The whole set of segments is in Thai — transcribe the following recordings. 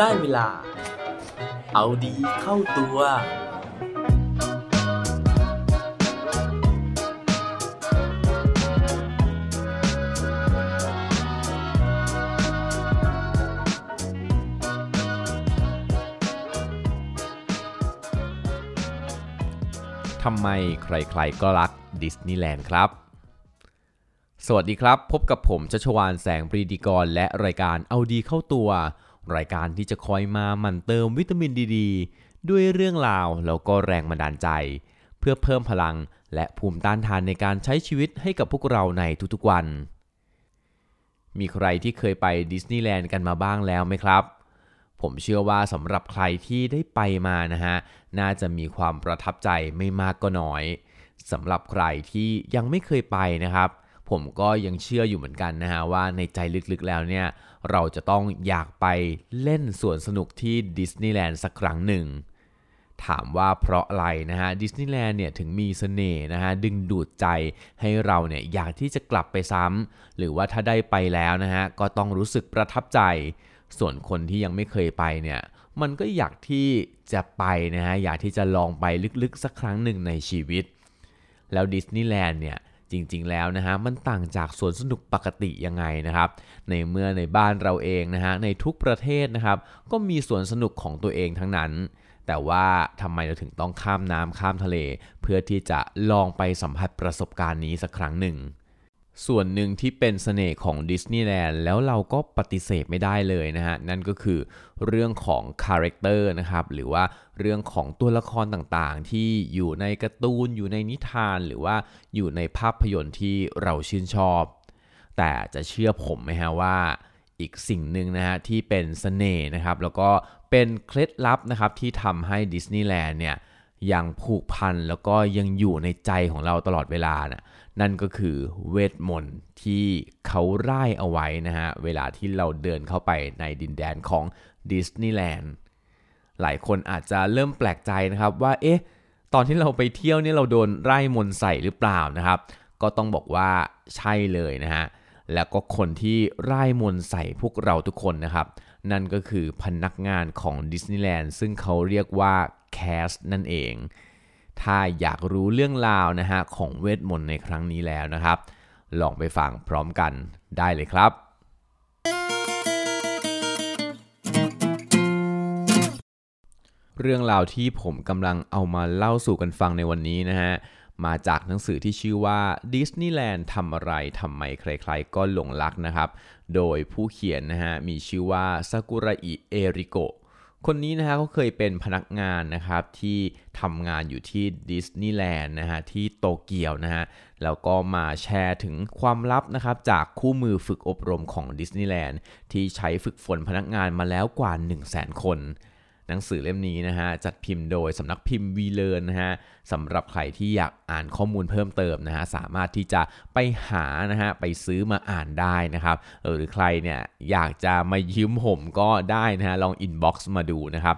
ได้เวลา เอาดีเข้าตัว ทำไมใครๆก็รักดิสนีย์แลนด์ครับ สวัสดีครับ พบกับผมชัชวานแสงปรีดีกร และรายการเอาดีเข้าตัว รายการที่จะคอยมาหมั่นเติมวิตามินดีดด้วยเรื่องราวแล้วก็แรงบันดาลใจ เพื่อเพิ่มพลังและภูมิต้านทานในการใช้ชีวิตให้กับพวกเราในทุกๆวัน มีใครที่เคยไปดิสนีย์แลนด์กันมาบ้างแล้วไหมครับ ผมเชื่อว่าสำหรับใครที่ได้ไปมานะฮะ น่าจะมีความประทับใจไม่มากก็น้อยสำหรับใครที่ยังไม่เคยไปนะครับ ผมก็ยังเชื่ออยู่เหมือนกันนะฮะว่าในใจลึกๆแล้วเนี่ย เราจะต้องอยากไปเล่นสวนสนุกที่ดิสนีย์แลนด์สักครั้งหนึ่ง ถามว่าเพราะอะไรนะฮะดิสนีย์แลนด์เนี่ยถึงมีเสน่ห์นะฮะดึงดูดใจให้เราเนี่ยอยากที่จะกลับไปซ้ำหรือว่าถ้าได้ไปแล้วนะฮะก็ต้องรู้สึกประทับใจ ส่วนคนที่ยังไม่เคยไปเนี่ยมันก็อยากที่จะไปนะฮะอยากที่จะลองไปลึกๆสักครั้งหนึ่งในชีวิต แล้วดิสนีย์แลนด์เนี่ย จริงๆแล้วนะฮะมันต่างจากสวนสนุกปกติยังไงนะครับ ในเมื่อในบ้านเราเองนะฮะในทุกประเทศนะครับ ก็มีสวนสนุกของตัวเองทั้งนั้น แต่ว่าทำไมเราถึงต้องข้ามน้ำข้ามทะเล เพื่อที่จะลองไปสัมผัสประสบการณ์นี้สักครั้งหนึ่ง ส่วนหนึ่งที่เป็นเสน่ห์ของดิสนีย์แลนด์แล้วเราก็ปฏิเสธไม่ได้เลยนะฮะ นั่นก็คือเรื่องของ character นะครับ หรือว่าเรื่องของตัวละครต่างๆ ที่อยู่ในการ์ตูน อยู่ในนิทาน หรือว่าอยู่ในภาพยนตร์ที่เราชื่นชอบ แต่จะเชื่อผมไหมฮะว่าอีกสิ่งหนึ่งนะฮะที่เป็นเสน่ห์นะครับ แล้วก็เป็นเคล็ดลับนะครับที่ทำให้ดิสนีย์แลนด์เนี่ย อยังผูกพันแล้วก็ยังอยู่ในใจของเราตลอดเวลานะนั่นก็คือเวทมนต์ที่เขาร่ายเอาไว้นะฮะเวลาที่เราเดินเข้าไปในดินแดนของดิสนีย์แลนด์หลายคนอาจจะเริ่มแปลกใจนะครับว่าเอ๊ะตอนที่เราไปเที่ยวเนี่ยเราโดนร่ายมนต์ใส่หรือเปล่านะครับ ก็ต้องบอกว่าใช่เลยนะฮะแล้วก็คนที่ร่ายมนต์ใส่พวกเราทุกคนนะครับ นั่นก็คือพนักงานของดิสนีย์แลนด์ซึ่งเขาเรียกว่า cast นั่นเอง ถ้าอยากรู้เรื่องราวนะฮะของเวทมนต์ในครั้งนี้แล้วนะครับ ลองไปฟังพร้อมกันได้เลยครับ เรื่องราวที่ผมกำลังเอามาเล่าสู่กันฟังในวันนี้นะฮะ มาจากหนังสือที่ชื่อว่าดิสนีย์แลนด์ทำอะไรทำไมใครๆก็หลงรักนะครับ โดยผู้เขียนนะฮะมีชื่อว่าซากุระอิเอริโกคนนี้นะฮะเขาเคยเป็นพนักงานนะครับที่ทำงานอยู่ที่ดิสนีย์แลนด์นะฮะที่โตเกียวนะฮะแล้วก็มาแชร์ถึงความลับนะครับจากคู่มือฝึกอบรมของดิสนีย์แลนด์ที่ใช้ฝึกฝนพนักงานมาแล้วกว่า 1 0 0 0 0 คน หนังสือเล่มนี้นะฮะจัดพิมพ์โดยสำนักพิมพ์วีเลิร์นนะฮะสำหรับใครที่อยากอ่านข้อมูลเพิ่มเติมนะฮะสามารถที่จะไปหานะฮะไปซื้อมาอ่านได้นะครับหรือใครเนี่ยอยากจะมายืมผมก็ได้นะฮะลอง inbox มาดูนะครับ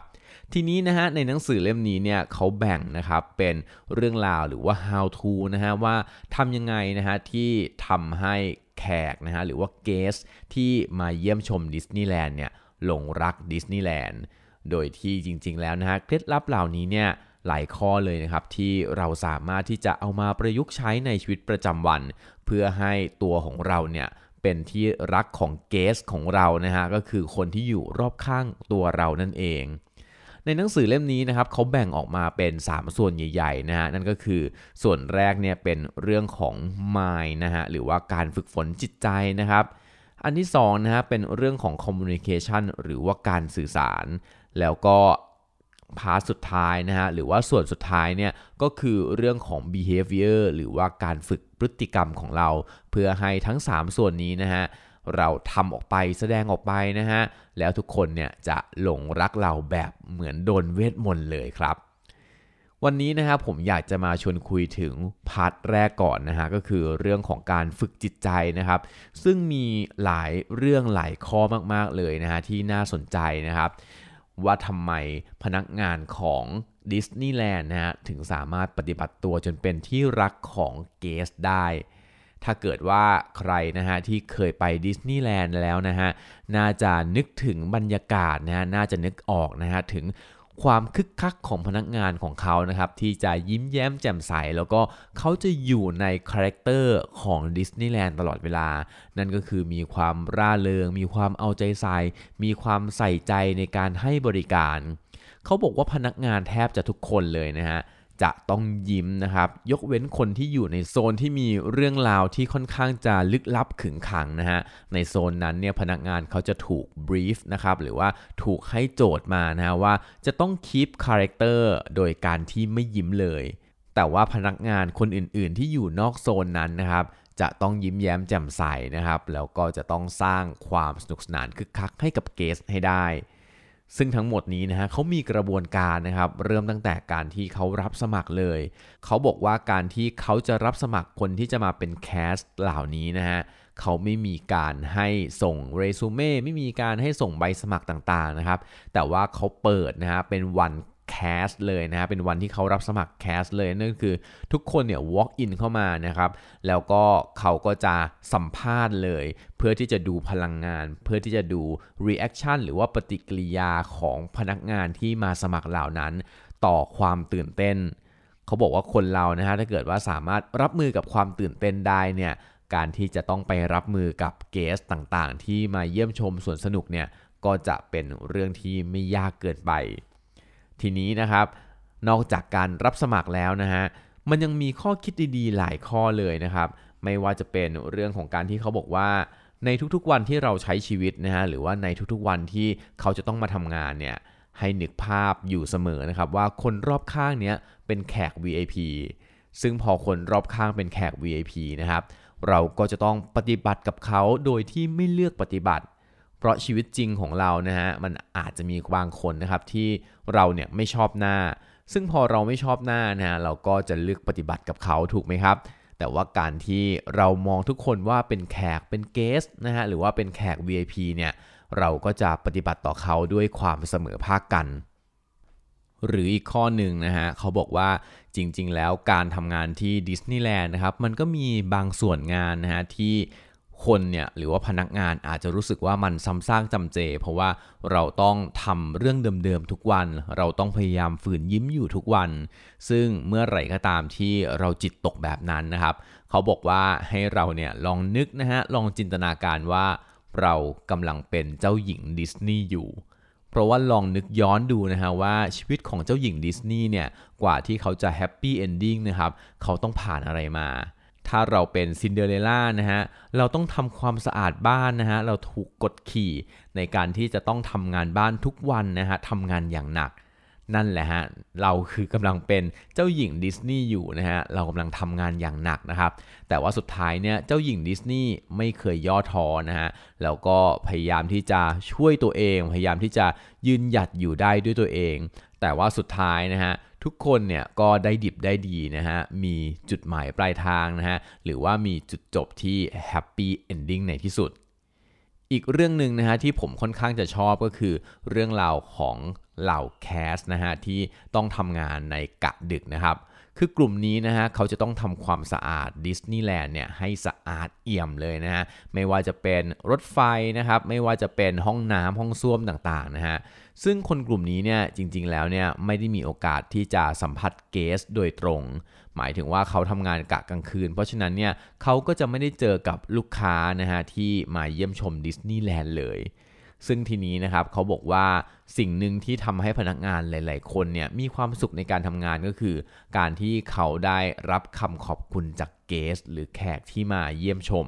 ทีนี้นะฮะในหนังสือเล่มนี้เนี่ยเขาแบ่งนะครับเป็นเรื่องราวหรือว่า how to นะฮะว่าทำยังไงนะฮะที่ทำให้แขกนะฮะหรือว่าเกสที่มาเยี่ยมชมดิสนีย์แลนด์เนี่ยหลงรักดิสนีย์แลนด์ โดยที่จริงๆแล้วนะฮะเคล็ดลับเหล่านี้เนี่ยหลายข้อเลยนะครับที่เราสามารถที่จะเอามาประยุกต์ใช้ในชีวิตประจำวัน เพื่อให้ตัวของเราเนี่ยเป็นที่รักของเกสของเรานะฮะก็คือคนที่อยู่รอบข้างตัวเรานั่นเอง ในหนังสือเล่มนี้นะครับเขาแบ่งออกมาเป็น 3 ส่วนใหญ่ๆนะฮะนั่นก็คือส่วนแรกเนี่ยเป็นเรื่องของ mind นะฮะหรือว่าการฝึกฝนจิตใจนะครับอันที่2นะฮะเป็นเรื่องของ communication หรือว่าการสื่อสาร แล้วก็พาร์ทสุดท้ายนะฮะหรือว่าส่วนสุดท้ายเนี่ยก็คือเรื่องของ behavior หรือว่าการฝึกพฤติกรรมของเรา เพื่อให้ทั้ง 3 ส่วนนี้นะฮะเราทำออกไปแสดงออกไปนะฮะแล้วทุกคนเนี่ยจะหลงรักเราแบบเหมือนโดนเวทมนต์เลยครับ วันนี้นะครับผมอยากจะมาชวนคุยถึง part แรกก่อนนะฮะก็คือเรื่องของการฝึกจิตใจนะครับ ซึ่งมีหลายเรื่องหลายข้อมากๆเลยนะฮะที่น่าสนใจนะครับ ว่าทำไมพนักงานของดิสนีย์แลนด์นะฮะถึงสามารถปฏิบัติตัวจนเป็นที่รักของ guest ได้ ถ้าเกิดว่าใครนะฮะที่เคยไปดิสนีย์แลนด์แล้วนะฮะน่าจะนึกถึงบรรยากาศนะฮะน่าจะนึกออกนะฮะถึง ความคึกคักของพนักงานของเขานะครับที่จะยิ้มแย้มแจ่มใส แล้วก็เขาจะอยู่ใน character ของดิสนีย์แลนด์ตลอดเวลา นั่นก็คือมีความร่าเริง มีความเอาใจใส่ มีความใส่ใจในการให้บริการ เขาบอกว่าพนักงานแทบจะทุกคนเลยนะฮะ จะต้องยิ้มนะครับ ยกเว้นคนที่อยู่ในโซนที่มีเรื่องราวที่ค่อนข้างจะลึกลับขึงขังนะฮะในโซนนั้นเนี่ยพนักงานเขาจะถูก brief นะครับหรือว่าถูกให้โจทย์มานะฮะว่าจะต้อง keep character โดยการที่ไม่ยิ้มเลย แต่ว่าพนักงานคนอื่น ๆ ที่อยู่นอกโซนนั้นนะครับจะต้องยิ้มแย้มแจ่มใสนะครับ แล้วก็จะต้องสร้างความสนุกสนานคึกคักให้กับ guest ให้ได้ ซึ่งทั้งหมดนี้นะฮะเขามีกระบวนการนะครับเริ่มตั้งแต่การที่เขารับสมัครเลย เขาบอกว่าการที่เขาจะรับสมัครคนที่จะมาเป็น cast เหล่านี้นะฮะเขาไม่มีการให้ส่งเรซูเม่ไม่มีการให้ส่งใบสมัครต่างๆนะครับแต่ว่าเขาเปิดนะฮะเป็นวัน cast เลยนะฮะเป็นวันที่เขารับสมัคร cast เลยนั่นคือทุกคนเนี่ย walk in เข้ามานะครับแล้วก็เขาก็จะสัมภาษณ์เลย เพื่อที่จะดูพลังงาน เพื่อที่จะดู reaction หรือว่าปฏิกิริยาของพนักงานที่มาสมัครเหล่านั้น ต่อความตื่นเต้น เขาบอกว่าคนเรานะฮะถ้าเกิดว่าสามารถรับมือกับความตื่นเต้นได้เนี่ยการที่จะต้องไปรับมือกับเกสต่างๆ ที่มาเยี่ยมชมสวนสนุกเนี่ยก็จะเป็นเรื่องที่ไม่ยากเกินไป ทีนี้นะครับ นอกจากการรับสมัครแล้วนะฮะมันยังมีข้อคิดดีๆ หลายข้อเลยนะครับ ไม่ว่าจะเป็นเรื่องของการที่เขาบอกว่าในทุกๆวันที่เราใช้ชีวิตนะฮะหรือว่าในทุกๆวันที่เขาจะต้องมาทำงานเนี่ยให้นึกภาพอยู่เสมอนะครับว่าคนรอบข้างเนี้ยเป็นแขก VIP ซึ่งพอคนรอบข้างเป็นแขก VIP นะครับ เราก็จะต้องปฏิบัติกับเขาโดยที่ไม่เลือกปฏิบัติ เพราะชีวิตจริงของเรานะฮะมันอาจจะมีบางคนนะครับที่เราเนี่ยไม่ชอบหน้า ซึ่งพอเราไม่ชอบหน้านะฮะเราก็จะเลือกปฏิบัติกับเขาถูกไหมครับ แต่ว่าการที่เรามองทุกคนว่าเป็นแขกเป็นเกสนะฮะหรือว่าเป็นแขก VIP เนี่ยเราก็จะปฏิบัติต่อเขาด้วยความเสมอภาคกัน หรืออีกข้อหนึ่งนะฮะเขาบอกว่าจริงๆ แล้วการทำงานที่ดิสนีย์แลนด์นะครับมันก็มีบางส่วนงานนะฮะที่ คนเนี่ยหรือว่าพนักงานอาจจะรู้สึกว่ามันซ้ำซากจำเจ เพราะว่าเราต้องทำเรื่องเดิมๆทุกวัน เราต้องพยายามฝืนยิ้มอยู่ทุกวัน ซึ่งเมื่อไหร่ก็ตามที่เราจิตตกแบบนั้นนะครับ เขาบอกว่าให้เราเนี่ยลองนึกนะฮะลองจินตนาการว่าเรากำลังเป็นเจ้าหญิงดิสนีย์อยู่เพราะว่าลองนึกย้อนดูนะฮะว่าชีวิตของเจ้าหญิงดิสนีย์เนี่ยกว่าที่เขาจะ happy ending นะครับเขาต้องผ่านอะไรมา ถ้าเราเป็นซินเดอเรลล่านะฮะ เราต้องทำความสะอาดบ้านนะฮะ เราถูกกดขี่ในการที่จะต้องทำงานบ้านทุกวันนะฮะทำงานอย่างหนัก นั่นแหละฮะ เราคือกำลังเป็นเจ้าหญิงดิสนีย์อยู่นะฮะ เรากำลังทำงานอย่างหนักนะครับ แต่ว่าสุดท้ายเนี่ย เจ้าหญิงดิสนีย์ไม่เคยย่อท้อนะฮะ แล้วก็พยายามที่จะช่วยตัวเอง พยายามที่จะยืนหยัดอยู่ได้ด้วยตัวเอง แต่ว่าสุดท้ายนะฮะ ทุกคนเนี่ยก็ได้ดิบได้ดีนะฮะ มีจุดหมายปลายทางนะฮะ หรือว่ามีจุดจบที่ happy ending ในที่สุด อีกเรื่องหนึ่งนะฮะที่ผมค่อนข้างจะชอบก็คือ เรื่องราวของเหล่า cast นะฮะที่ต้องทำงานในกะดึกนะครับ คือกลุ่มนี้นะฮะเขาจะต้องทำความสะอาดดิสนีย์แลนด์เนี่ยให้สะอาดเอี่ยมเลยนะฮะไม่ว่าจะเป็นรถไฟนะครับไม่ว่าจะเป็นห้องน้ำห้องส้วมต่างๆนะฮะซึ่งคนกลุ่มนี้เนี่ยจริงๆแล้วเนี่ยไม่ได้มีโอกาสที่จะสัมผัส guest โดยตรง หมายถึงว่าเขาทำงานกะกลางคืน เพราะฉะนั้นเนี่ยเขาก็จะไม่ได้เจอกับลูกค้านะฮะที่มาเยี่ยมชมดิสนีย์แลนด์เลย ซึ่งทีนี้นะครับเขาบอกว่าสิ่งหนึ่งที่ทำให้พนักงานหลาย ๆ คนเนี่ยมีความสุขในการทำงานก็คือ การที่เขาได้รับคำขอบคุณจากเกส หรือแขกที่มาเยี่ยมชม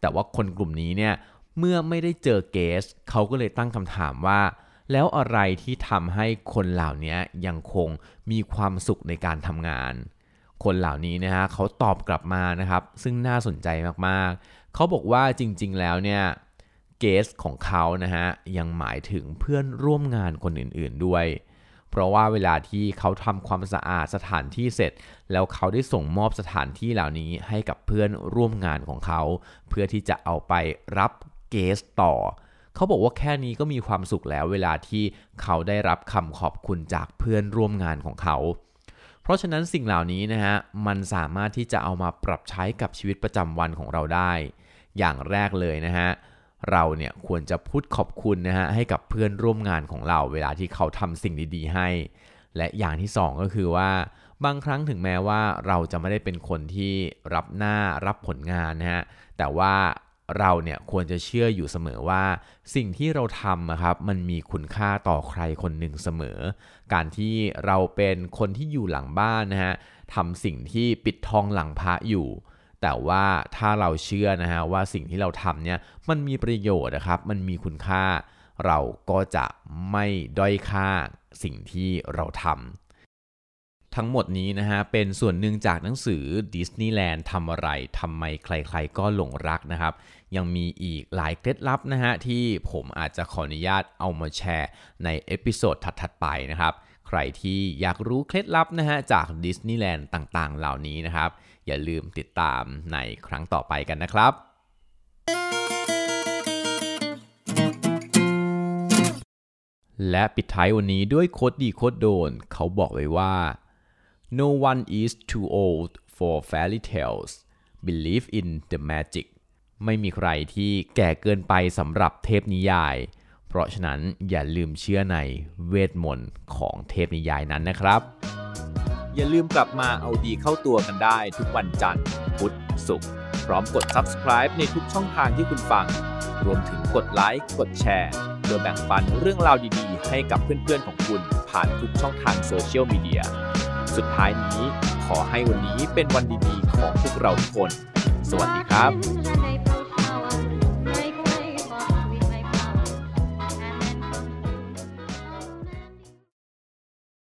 แต่ว่าคนกลุ่มนี้เนี่ยเมื่อไม่ได้เจอเกส เขาก็เลยตั้งคำถามว่า แล้วอะไรที่ทำให้คนเหล่านี้ยังคงมีความสุขในการทำงาน คนเหล่านี้นะฮะเขาตอบกลับมานะครับ ซึ่งน่าสนใจมาก ๆ เขาบอกว่าจริง ๆ แล้วเนี่ย เกสของเขานะฮะยังหมายถึงเพื่อนร่วมงานคนอื่นๆด้วย เพราะว่าเวลาที่เขาทำความสะอาดสถานที่เสร็จ แล้วเขาได้ส่งมอบสถานที่เหล่านี้ให้กับเพื่อนร่วมงานของเขา เพื่อที่จะเอาไปรับเกสต่อ เขาบอกว่าแค่นี้ก็มีความสุขแล้วเวลาที่เขาได้รับคำขอบคุณจากเพื่อนร่วมงานของเขาเพราะราะฉะนั้นสิ่งเหล่านี้นะฮะมันสามารถที่จะเอามาปรับใช้กับชีวิตประจำวันของเราได้ อย่างแรกเลยนะฮะ เราเนี่ยควรจะพูดขอบคุณนะฮะให้กับเพื่อนร่วมงานของเรา เวลาที่เขาทำสิ่งดีๆให้ และอย่างที่สองก็คือว่าบางครั้งถึงแม้ว่าเราจะไม่ได้เป็นคนที่รับหน้ารับผลงานนะฮะแต่ว่าเราเนี่ยควรจะเชื่ออยู่เสมอว่า สิ่งที่เราทำนะครับมันมีคุณค่าต่อใครคนหนึ่งเสมอ การที่เราเป็นคนที่อยู่หลังบ้านนะฮะทำสิ่งที่ปิดทองหลังพระอยู่ แต่ว่าถ้าเราเชื่อนะฮะว่าสิ่งที่เราทำเนี่ยมันมีประโยชน์นะครับ มันมีคุณค่า เราก็จะไม่ด้อยค่าสิ่งที่เราทำทั้งหมดนี้นะฮะเป็นส่วนหนึ่งจากหนังสือดิสนีย์แลนด์ทำอะไรทำไมใครๆก็หลงรักนะครับ ยังมีอีกหลายเคล็ดลับนะฮะที่ผมอาจจะขออนุญาตเอามาแชร์ใน episode ถัดๆไปนะครับใครที่อยากรู้เคล็ดลับนะฮะจากดิสนีย์แลนด์ต่างๆ เหล่านี้นะครับ อย่าลืมติดตามในครั้งต่อไปกันนะครับและปิดท้ายวันนี้ด้วย quote ดี quote โดน เขาบอกไว้ว่า no one is too old for fairy tales believe in the magic ไม่มีใครที่แก่เกินไปสำหรับเทพนิยาย เพราะฉะนั้นอย่าลืมเชื่อในเวทมนต์ของเทพนิยายนั้นนะครับ อย่าลืมกลับมาเอาดีเข้าตัวกันได้ทุกวันจันทร์ พุธ ศุกร์ พร้อมกด subscribe ในทุกช่องทางที่คุณฟัง รวมถึงกดไลค์ กดแชร์โดยแบ่งปันเรื่องราวดีๆ ให้กับเพื่อนๆของคุณผ่านทุกช่องทางโซเชียลมีเดีย สุดท้ายนี้ขอให้วันนี้เป็นวันดีๆ ของพวกเราทุกคน สวัสดีครับ